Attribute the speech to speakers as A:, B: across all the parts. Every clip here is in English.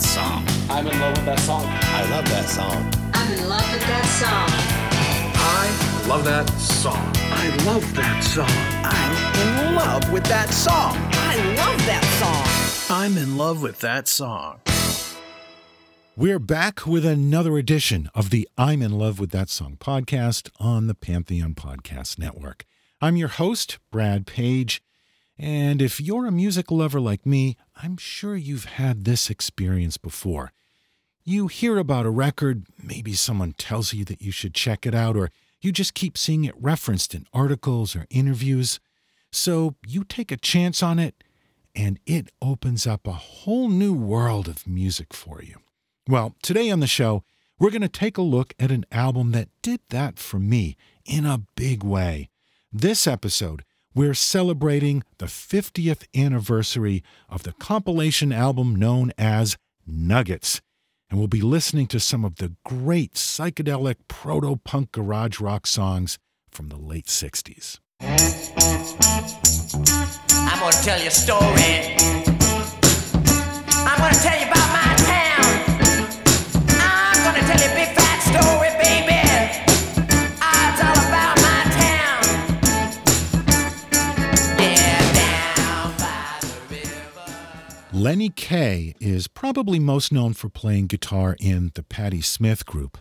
A: that song.
B: I'm in love with that song.
C: I love that song.
D: I'm in love with that song.
E: I love that song.
F: I love that song.
C: I'm in love with that song.
G: I love that song.
F: I'm in love with that song.
H: We're back with another edition of the I'm in Love with That Song podcast on the Pantheon Podcast Network. I'm your host, Brad Page. And if you're a music lover like me, I'm sure you've had this experience before. You hear about a record, maybe someone tells you that you should check it out, or you just keep seeing it referenced in articles or interviews. So you take a chance on it, and it opens up a whole new world of music for you. Well, today on the show, we're going to take a look at an album that did that for me in a big way. This episode, we're celebrating the 50th anniversary of the compilation album known as Nuggets. And we'll be listening to some of the great psychedelic proto punk garage rock songs from the late 60s.
I: I'm to tell you a story. I'm to tell you
H: Lenny Kaye is probably most known for playing guitar in the Patti Smith Group.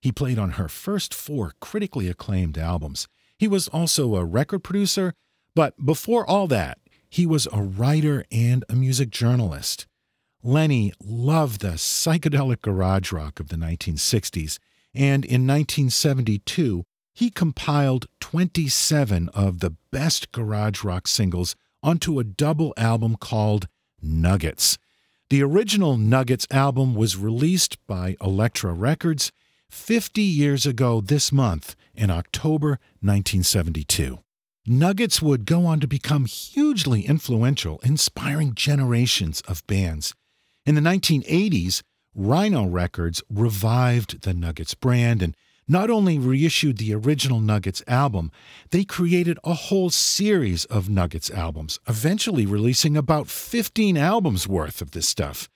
H: He played on her first four critically acclaimed albums. He was also a record producer, but before all that, he was a writer and a music journalist. Lenny loved the psychedelic garage rock of the 1960s, and in 1972, he compiled 27 of the best garage rock singles onto a double album called Nuggets. The original Nuggets album was released by Elektra Records 50 years ago this month in October 1972. Nuggets would go on to become hugely influential, inspiring generations of bands. In the 1980s, Rhino Records revived the Nuggets brand and not only reissued the original Nuggets album, they created a whole series of Nuggets albums, eventually releasing about 15 albums worth of this stuff.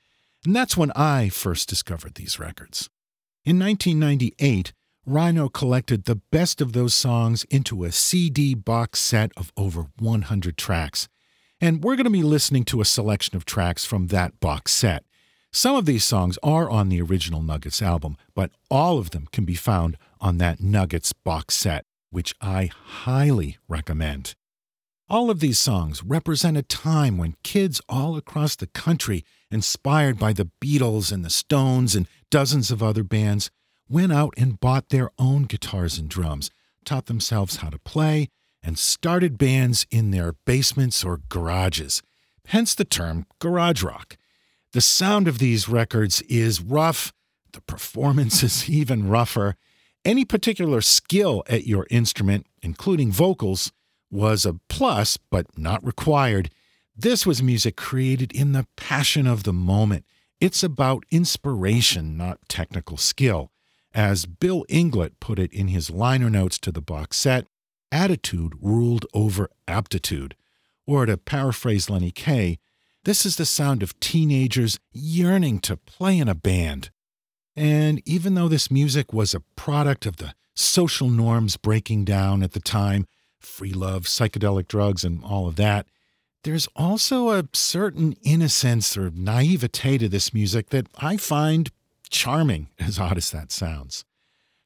H: And that's when I first discovered these records. In 1998, Rhino collected the best of those songs into a CD box set of over 100 tracks. And we're going to be listening to a selection of tracks from that box set. Some of these songs are on the original Nuggets album, but all of them can be found on that Nuggets box set, which I highly recommend. All of these songs represent a time when kids all across the country, inspired by the Beatles and the Stones and dozens of other bands, went out and bought their own guitars and drums, taught themselves how to play, and started bands in their basements or garages. Hence the term garage rock. The sound of these records is rough, the performance is even rougher. Any particular skill at your instrument, including vocals, was a plus, but not required. This was music created in the passion of the moment. It's about inspiration, not technical skill. As Bill Inglot put it in his liner notes to the box set, attitude ruled over aptitude. Or to paraphrase Lenny Kaye, this is the sound of teenagers yearning to play in a band. And even though this music was a product of the social norms breaking down at the time, free love, psychedelic drugs, and all of that, there's also a certain innocence or naivete to this music that I find charming, as odd as that sounds.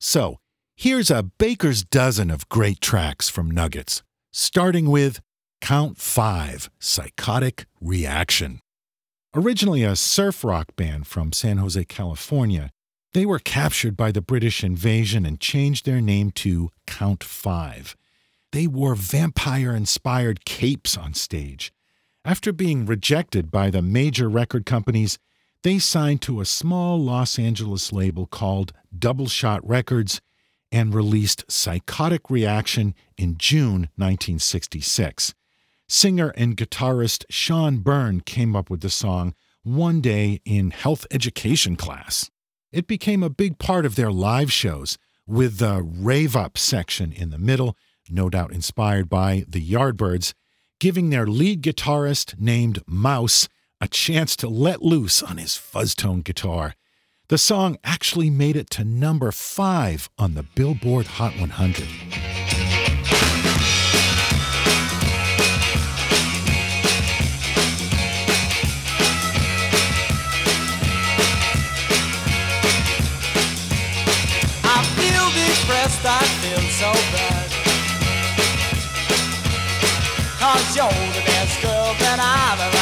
H: So, here's a baker's dozen of great tracks from Nuggets, starting with Count Five Psychotic Reaction. Originally a surf rock band from San Jose, California, they were captured by the British invasion and changed their name to Count Five. They wore vampire inspired capes on stage. After being rejected by the major record companies, they signed to a small Los Angeles label called Double Shot Records and released Psychotic Reaction in June 1966. Singer and guitarist Sean Byrne came up with the song one day in health education class. It became a big part of their live shows, with the rave up section in the middle, no doubt inspired by the Yardbirds, giving their lead guitarist, named Mouse, a chance to let loose on his fuzztone guitar. The song actually made it to number five on the Billboard Hot 100.
I: I feel so bad. Cause you're the best girl that I've ever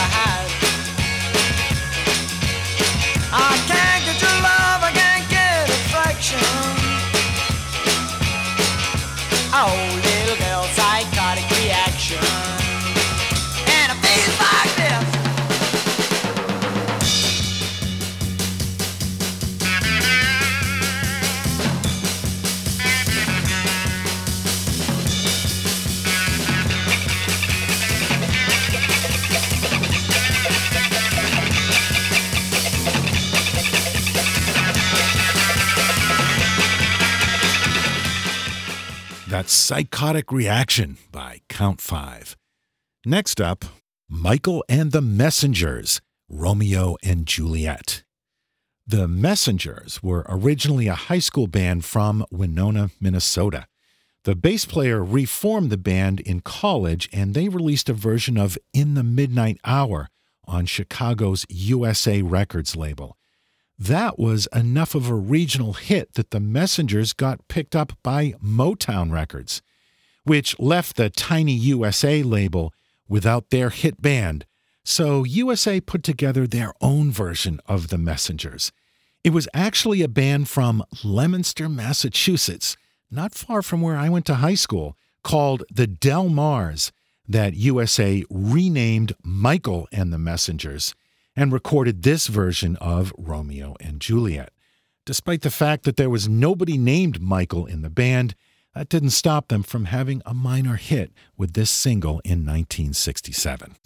I: Psychotic Reaction
H: by Count Five. Next up, Michael and the Messengers, Romeo and Juliet. The Messengers were originally a high school band from Winona, Minnesota. The bass player reformed the band in college and they released a version of In the Midnight Hour on Chicago's USA Records label. That was enough of a regional hit that the Messengers got picked up by Motown Records, which left the tiny USA label without their hit band. So USA put together their own version of the Messengers. It was actually a band from Leominster, Massachusetts, not far from where I went to high school, called the Del Mars, that USA renamed Michael and the Messengers and recorded this version of Romeo and Juliet. Despite the fact that there was nobody named Michael in the band, that didn't stop them from having a minor hit with this single in 1967.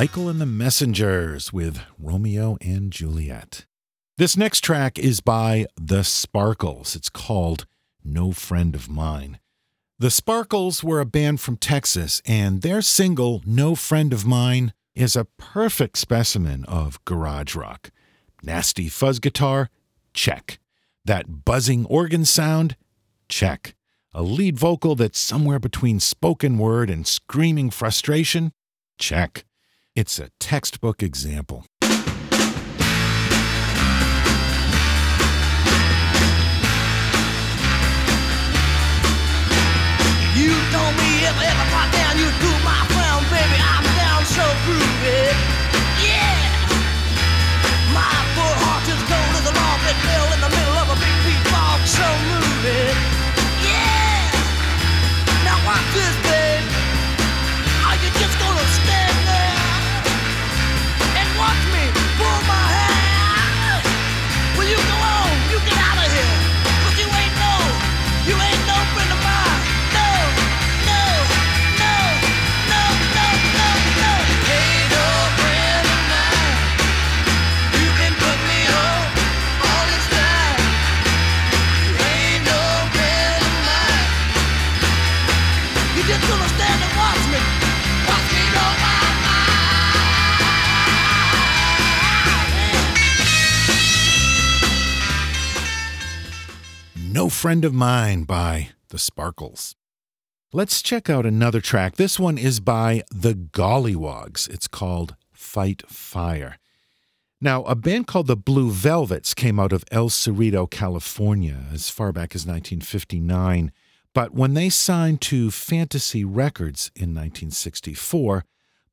H: Michael and the Messengers with Romeo and Juliet. This next track is by The Sparkles. It's called No Friend of Mine. The Sparkles were a band from Texas, and their single, No Friend of Mine, is a perfect specimen of garage rock. Nasty fuzz guitar? Check. That buzzing organ sound? Check. A lead vocal that's somewhere between spoken word and screaming frustration? Check. It's a textbook example.
I: Friend of Mine
H: by The Sparkles. Let's check out another track. This one is by The Golliwogs. It's called Fight Fire. Now, a band called the Blue Velvets came out of El Cerrito, California, as far back as 1959. But when they signed to Fantasy Records in 1964,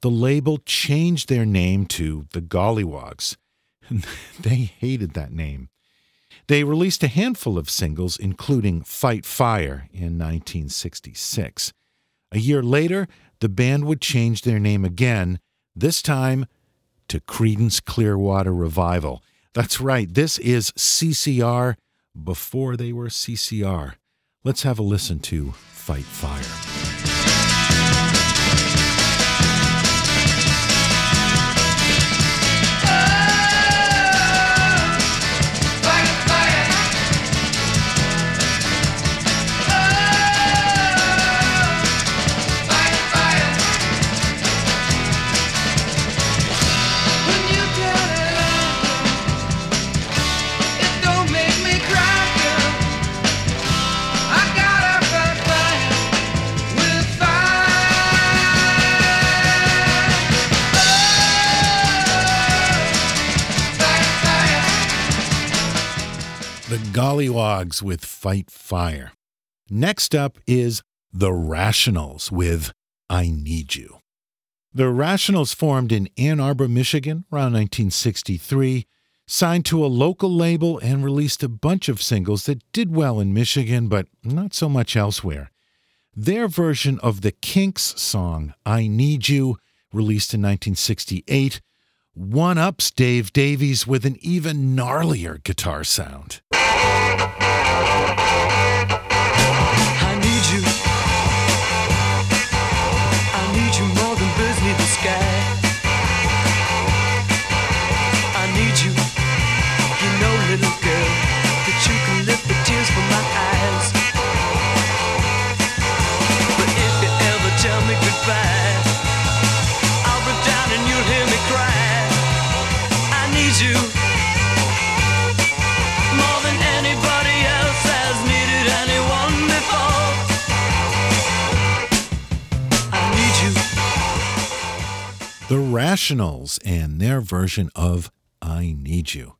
H: the label changed their name to the Golliwogs. they hated that name. They released a handful of singles, including Fight Fire in 1966. A year later, the band would change their name again, this time to Creedence Clearwater Revival. That's right, this is CCR before they were CCR. Let's have a listen to Fight Fire. The Golliwogs with Fight Fire. Next up is The Rationals with I Need You. The Rationals formed in Ann Arbor, Michigan around 1963, signed to a local label, and released a bunch of singles that did well in Michigan, but not so much elsewhere. Their version of the Kinks song I Need You, released in 1968, one ups Dave Davies with an even gnarlier guitar sound. Rationals and their version of I Need You.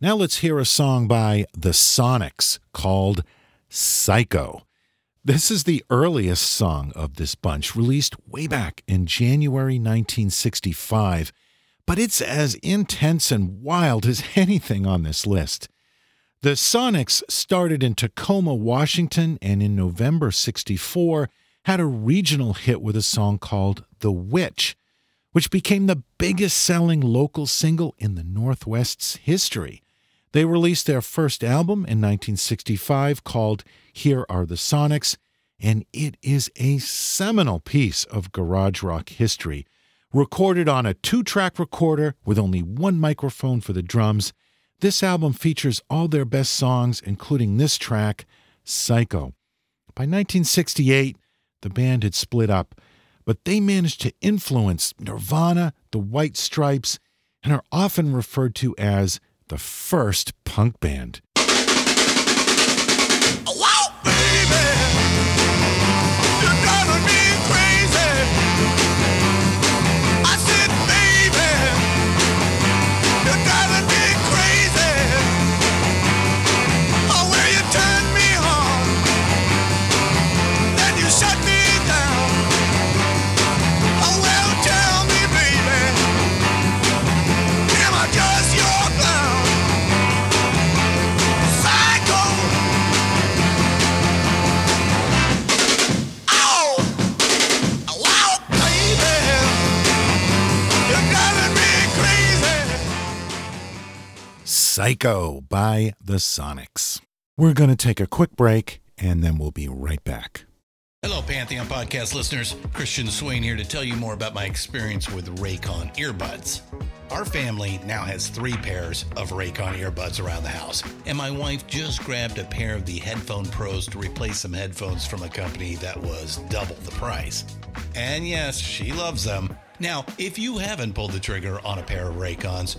H: Now let's hear a song by the Sonics called Psycho. This is the earliest song of this bunch, released way back in January 1965, but it's as intense and wild as anything on this list. The Sonics started in Tacoma, Washington, and in November 64 had a regional hit with a song called The Witch, which became the biggest selling local single in the Northwest's history. They released their first album in 1965 called Here Are the Sonics, and it is a seminal piece of garage rock history. Recorded on a two track recorder with only one microphone for the drums, this album features all their best songs, including this track, Psycho. By 1968, the band had split up, but they managed to influence Nirvana, the White Stripes, and are often referred to as the first punk band. Psycho by the Sonics. We're going to take a quick break and then we'll be right back.
J: Hello, Pantheon podcast listeners. Christian Swain here to tell you more about my experience with Raycon earbuds. Our family now has three pairs of Raycon earbuds around the house, and my wife just grabbed a pair of the Headphone Pros to replace some headphones from a company that was double the price. And yes, she loves them. Now, if you haven't pulled the trigger on a pair of Raycons,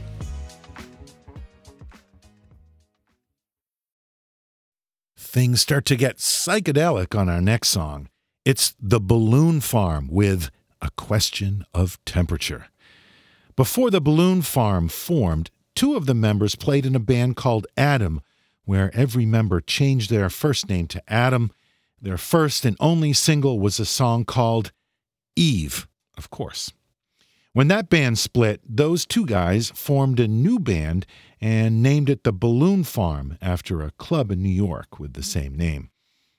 H: Things start to get psychedelic on our next song. It's The Balloon Farm with A Question of Temperature. Before the Balloon Farm formed, two of the members played in a band called Adam, where every member changed their first name to Adam. Their first and only single was a song called Eve, of course. When that band split, those two guys formed a new band and named it the Balloon Farm after a club in New York with the same name.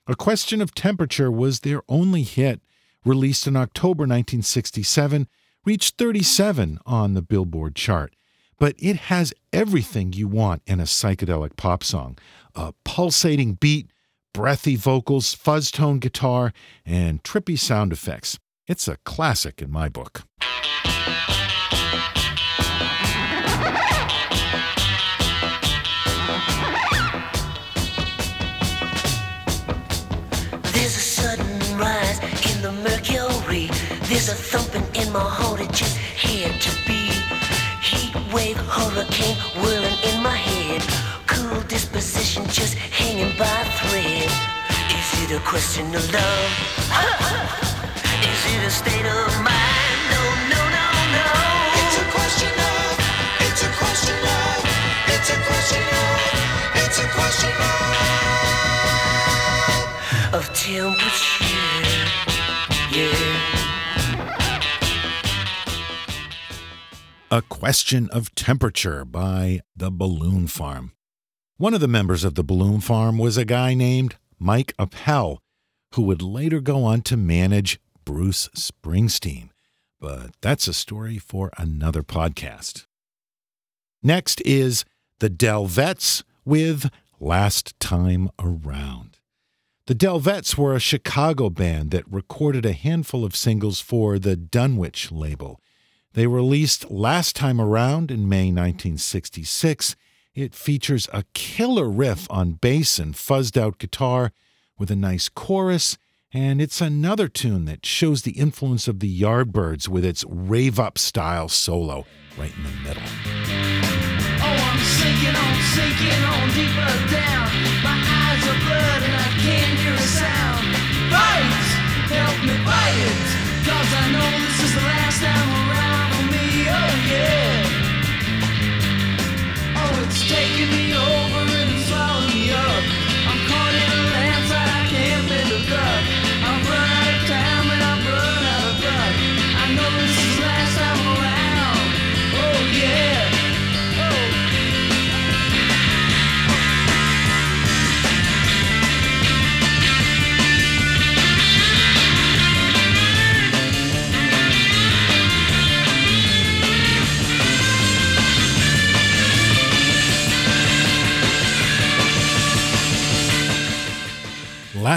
H: A Question of Temperature was their only hit, released in October 1967, reached 37 on the Billboard chart. But it has everything you want in a psychedelic pop song a pulsating beat, breathy vocals, fuzz tone guitar, and trippy sound effects. It's a classic in my book.
K: Question of love? Is it a state of mind? No, no, no, no.
B: It's a question of, it's a question of, it's a question of, it's a question of,
K: of temperature. Yeah.
H: A Question of Temperature by The Balloon Farm. One of the members of The Balloon Farm was a guy named Mike Appel, who would later go on to manage Bruce Springsteen. But that's a story for another podcast. Next is The Del-Vetts with Last Time Around. The Del-Vetts were a Chicago band that recorded a handful of singles for the Dunwich label. They released Last Time Around in May 1966. It features a killer riff on bass and fuzzed out guitar with a nice chorus, and it's another tune that shows the influence of the Yardbirds with its rave up style solo right in the middle.
A: Oh, I'm sinking on, sinking on deeper down. My eyes are blood and I can't hear a sound. Fight! Help me fight! Cause I know this is the last time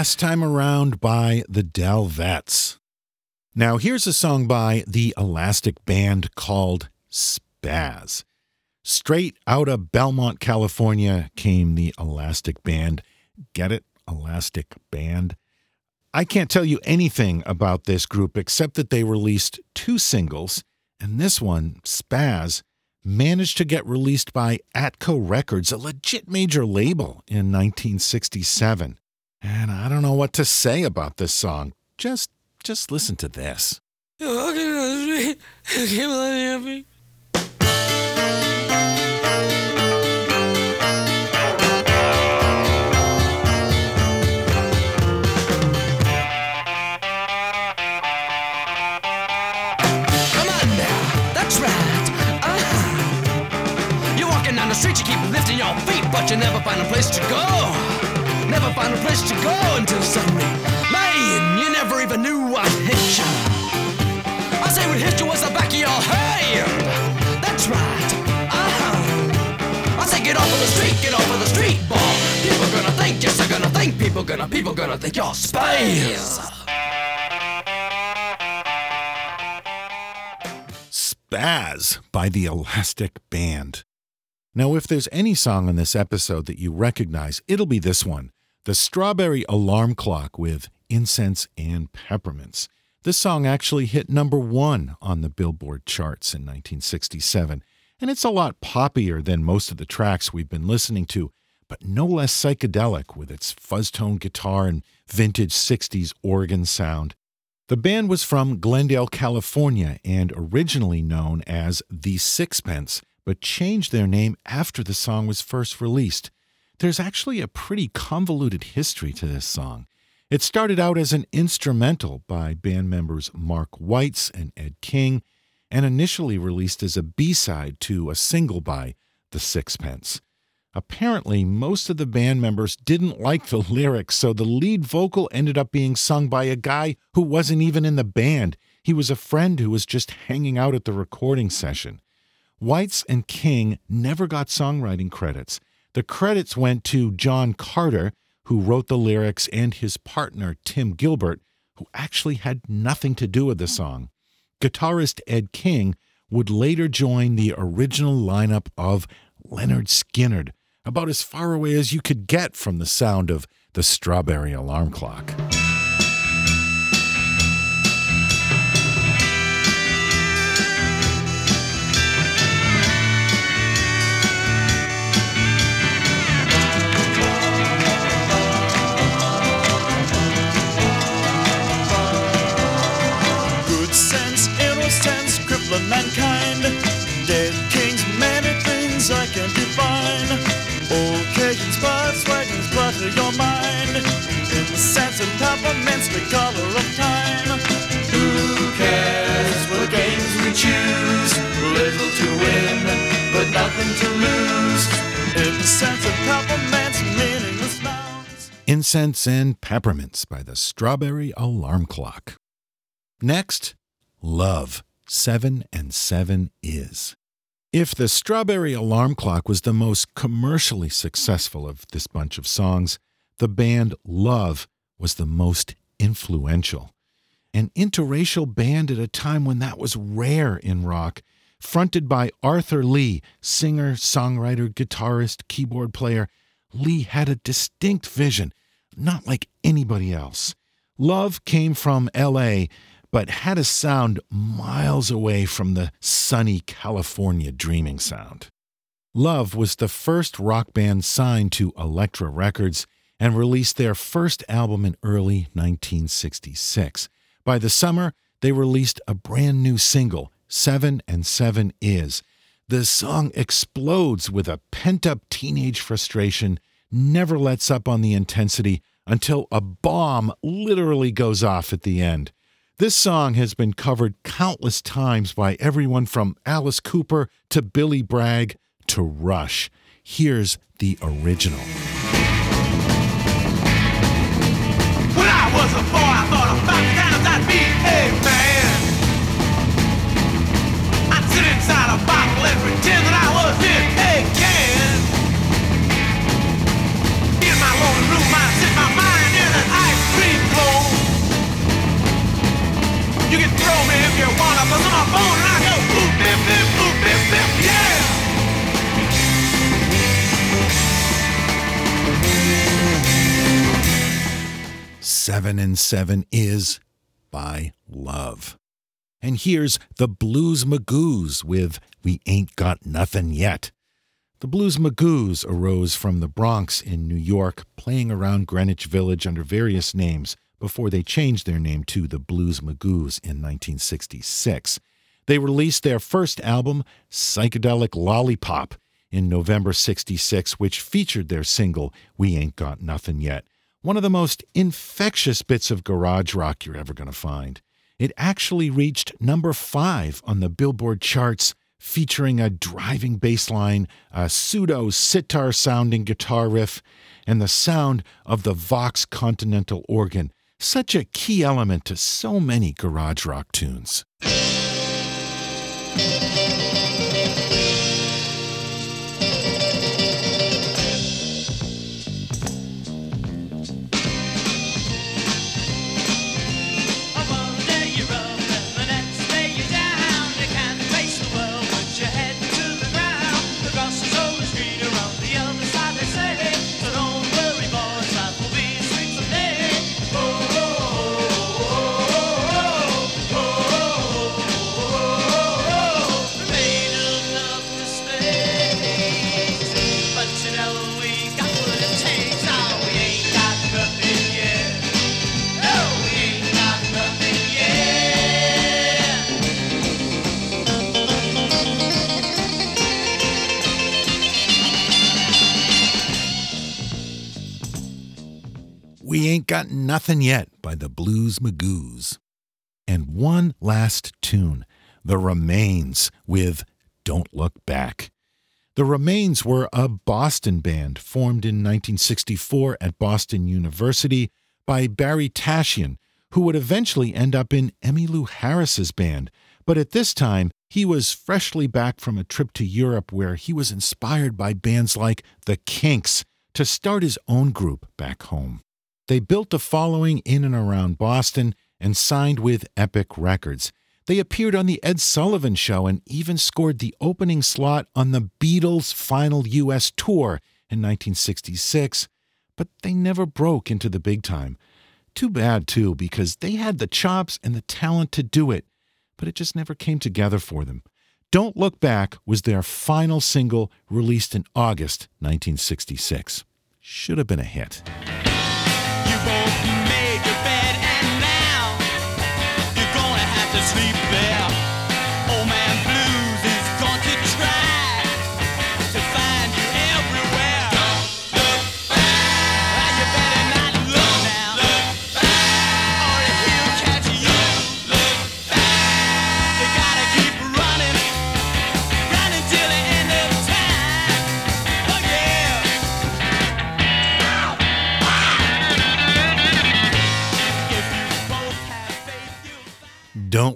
A: Last Time Around
H: by the Del-Vetts. Now, here's a song by the Elastic Band called Spaz. Straight out of Belmont, California came the Elastic Band. Get it? Elastic Band. I can't tell you anything about this group except that they released two singles, and this one, Spaz, managed to get released by Atco Records, a legit major label, in 1967. And I don't know what to say about this song. Just just listen to this.
A: Uh-huh. Street, you keep lifting your feet, but you never find a place to go. Never find a place to go until suddenly, man, you never even knew what hit you. I say what hit you was the back of your hand. That's right. Uh-huh. I say get off of the street, get off of the street, boy. People gonna think, yes, they're gonna think. People gonna, people gonna think you're space.
H: Spaz by the Elastic Band. Now, if there's any song on this episode that you recognize, it'll be this one The Strawberry Alarm Clock with Incense and Peppermints. This song actually hit number one on the Billboard charts in 1967, and it's a lot poppier than most of the tracks we've been listening to, but no less psychedelic with its fuzz tone guitar and vintage 60s organ sound. The band was from Glendale, California, and originally known as The Sixpence, but changed their name after the song was first released. There's actually a pretty convoluted history to this song. It started out as an instrumental by band members Mark Weitz and Ed King, and initially released as a B side to a single by The Sixpence. Apparently, most of the band members didn't like the lyrics, so the lead vocal ended up being sung by a guy who wasn't even in the band. He was a friend who was just hanging out at the recording session. Weitz and King never got songwriting credits. The credits went to John Carter, who wrote the lyrics, and his partner, Tim Gilbert, who actually had nothing to do with the song. Guitarist Ed King would later join the original lineup of Lynyrd Skynyrd, about as far away as you could get from the sound of the strawberry alarm clock.
L: Choose? Little to win, but nothing to lose. Incense and peppermints, meaningless nouns.
H: Incense and Peppermints by the Strawberry Alarm Clock. Next, Love, Seven and Seven Is. If the Strawberry Alarm Clock was the most commercially successful of this bunch of songs, the band Love was the most influential. An interracial band at a time when that was rare in rock, fronted by Arthur Lee, singer, songwriter, guitarist, keyboard player. Lee had a distinct vision, not like anybody else. Love came from LA, but had a sound miles away from the sunny California dreaming sound. Love was the first rock band signed to Elektra Records and released their first album in early 1966. By the summer, they released a brand new single, Seven and Seven Is. The song explodes with a pent up teenage frustration, never lets up on the intensity until a bomb literally goes off at the end. This song has been covered countless times by everyone from Alice Cooper to Billy Bragg to Rush. Here's the original.
A: When I was a boy, I thought about
H: Seven and Seven is by Love. And here's the Blues Magoos with We Ain't Got Nothin' Yet. The Blues Magoos arose from the Bronx in New York, playing around Greenwich Village under various names before they changed their name to the Blues Magoos in 1966. They released their first album, Psychedelic Lollipop, in November 66, which featured their single, We Ain't Got Nothin' Yet, one of the most infectious bits of garage rock you're ever going to find. It actually reached number five on the Billboard charts featuring a driving bass line, a pseudo sitar sounding guitar riff, and the sound of the Vox Continental organ, such a key element to so many garage rock tunes.
A: Nothing Yet
H: by the Blues Magoos. And one last tune, The Remains with Don't Look Back. The Remains were a Boston band formed in 1964 at Boston University by Barry Tashian, who would eventually end up in Emmylou Harris's band. But at this time, he was freshly back from a trip to Europe where he was inspired by bands like The Kinks to start his own group back home. They built a following in and around Boston and signed with Epic Records. They appeared on The Ed Sullivan Show and even scored the opening slot on the Beatles' final U.S. tour in 1966, but they never broke into the big time. Too bad, too, because they had the chops and the talent to do it, but it just never came together for them. Don't Look Back was their final single released in August 1966. Should have been a hit.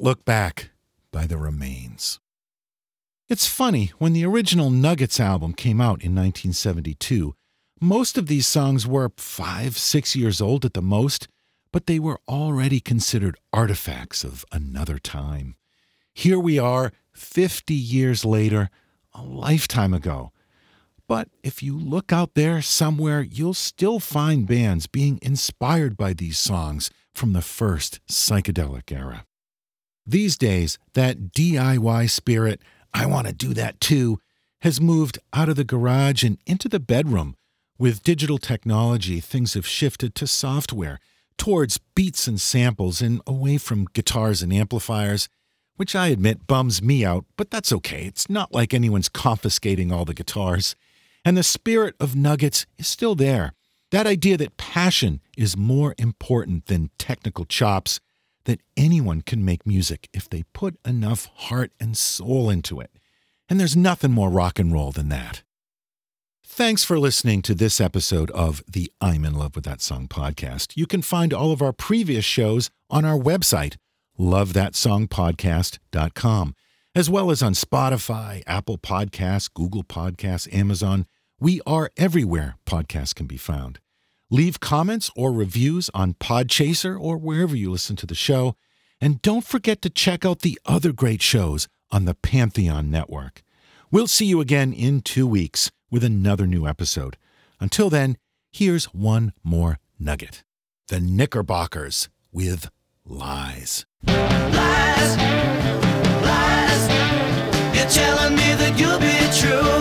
A: Don't Look Back
H: by The Remains. It's funny, when the original Nuggets album came out in 1972, most of these songs were five, six years old at the most, but they were already considered artifacts of another time. Here we are, 50 years later, a lifetime ago. But if you look out there somewhere, you'll still find bands being inspired by these songs from the first psychedelic era. These days, that DIY spirit, I want to do that too, has moved out of the garage and into the bedroom. With digital technology, things have shifted to software, towards beats and samples, and away from guitars and amplifiers, which I admit bums me out, but that's okay. It's not like anyone's confiscating all the guitars. And the spirit of Nuggets is still there. That idea that passion is more important than technical chops that anyone can make music if they put enough heart and soul into it. And there's nothing more rock and roll than that. Thanks for listening to this episode of the I'm in love with that song podcast. You can find all of our previous shows on our website, lovethatsongpodcast.com, as well as on Spotify, Apple Podcasts, Google Podcasts, Amazon. We are everywhere podcasts can be found. Leave comments or reviews on Podchaser or wherever you listen to the show. And don't forget to check out the other great shows on the Pantheon Network. We'll see you again in two weeks with another new episode. Until then, here's one more nugget The Knickerbockers with Lies.
A: Lies, lies. You're telling me that you'll be true.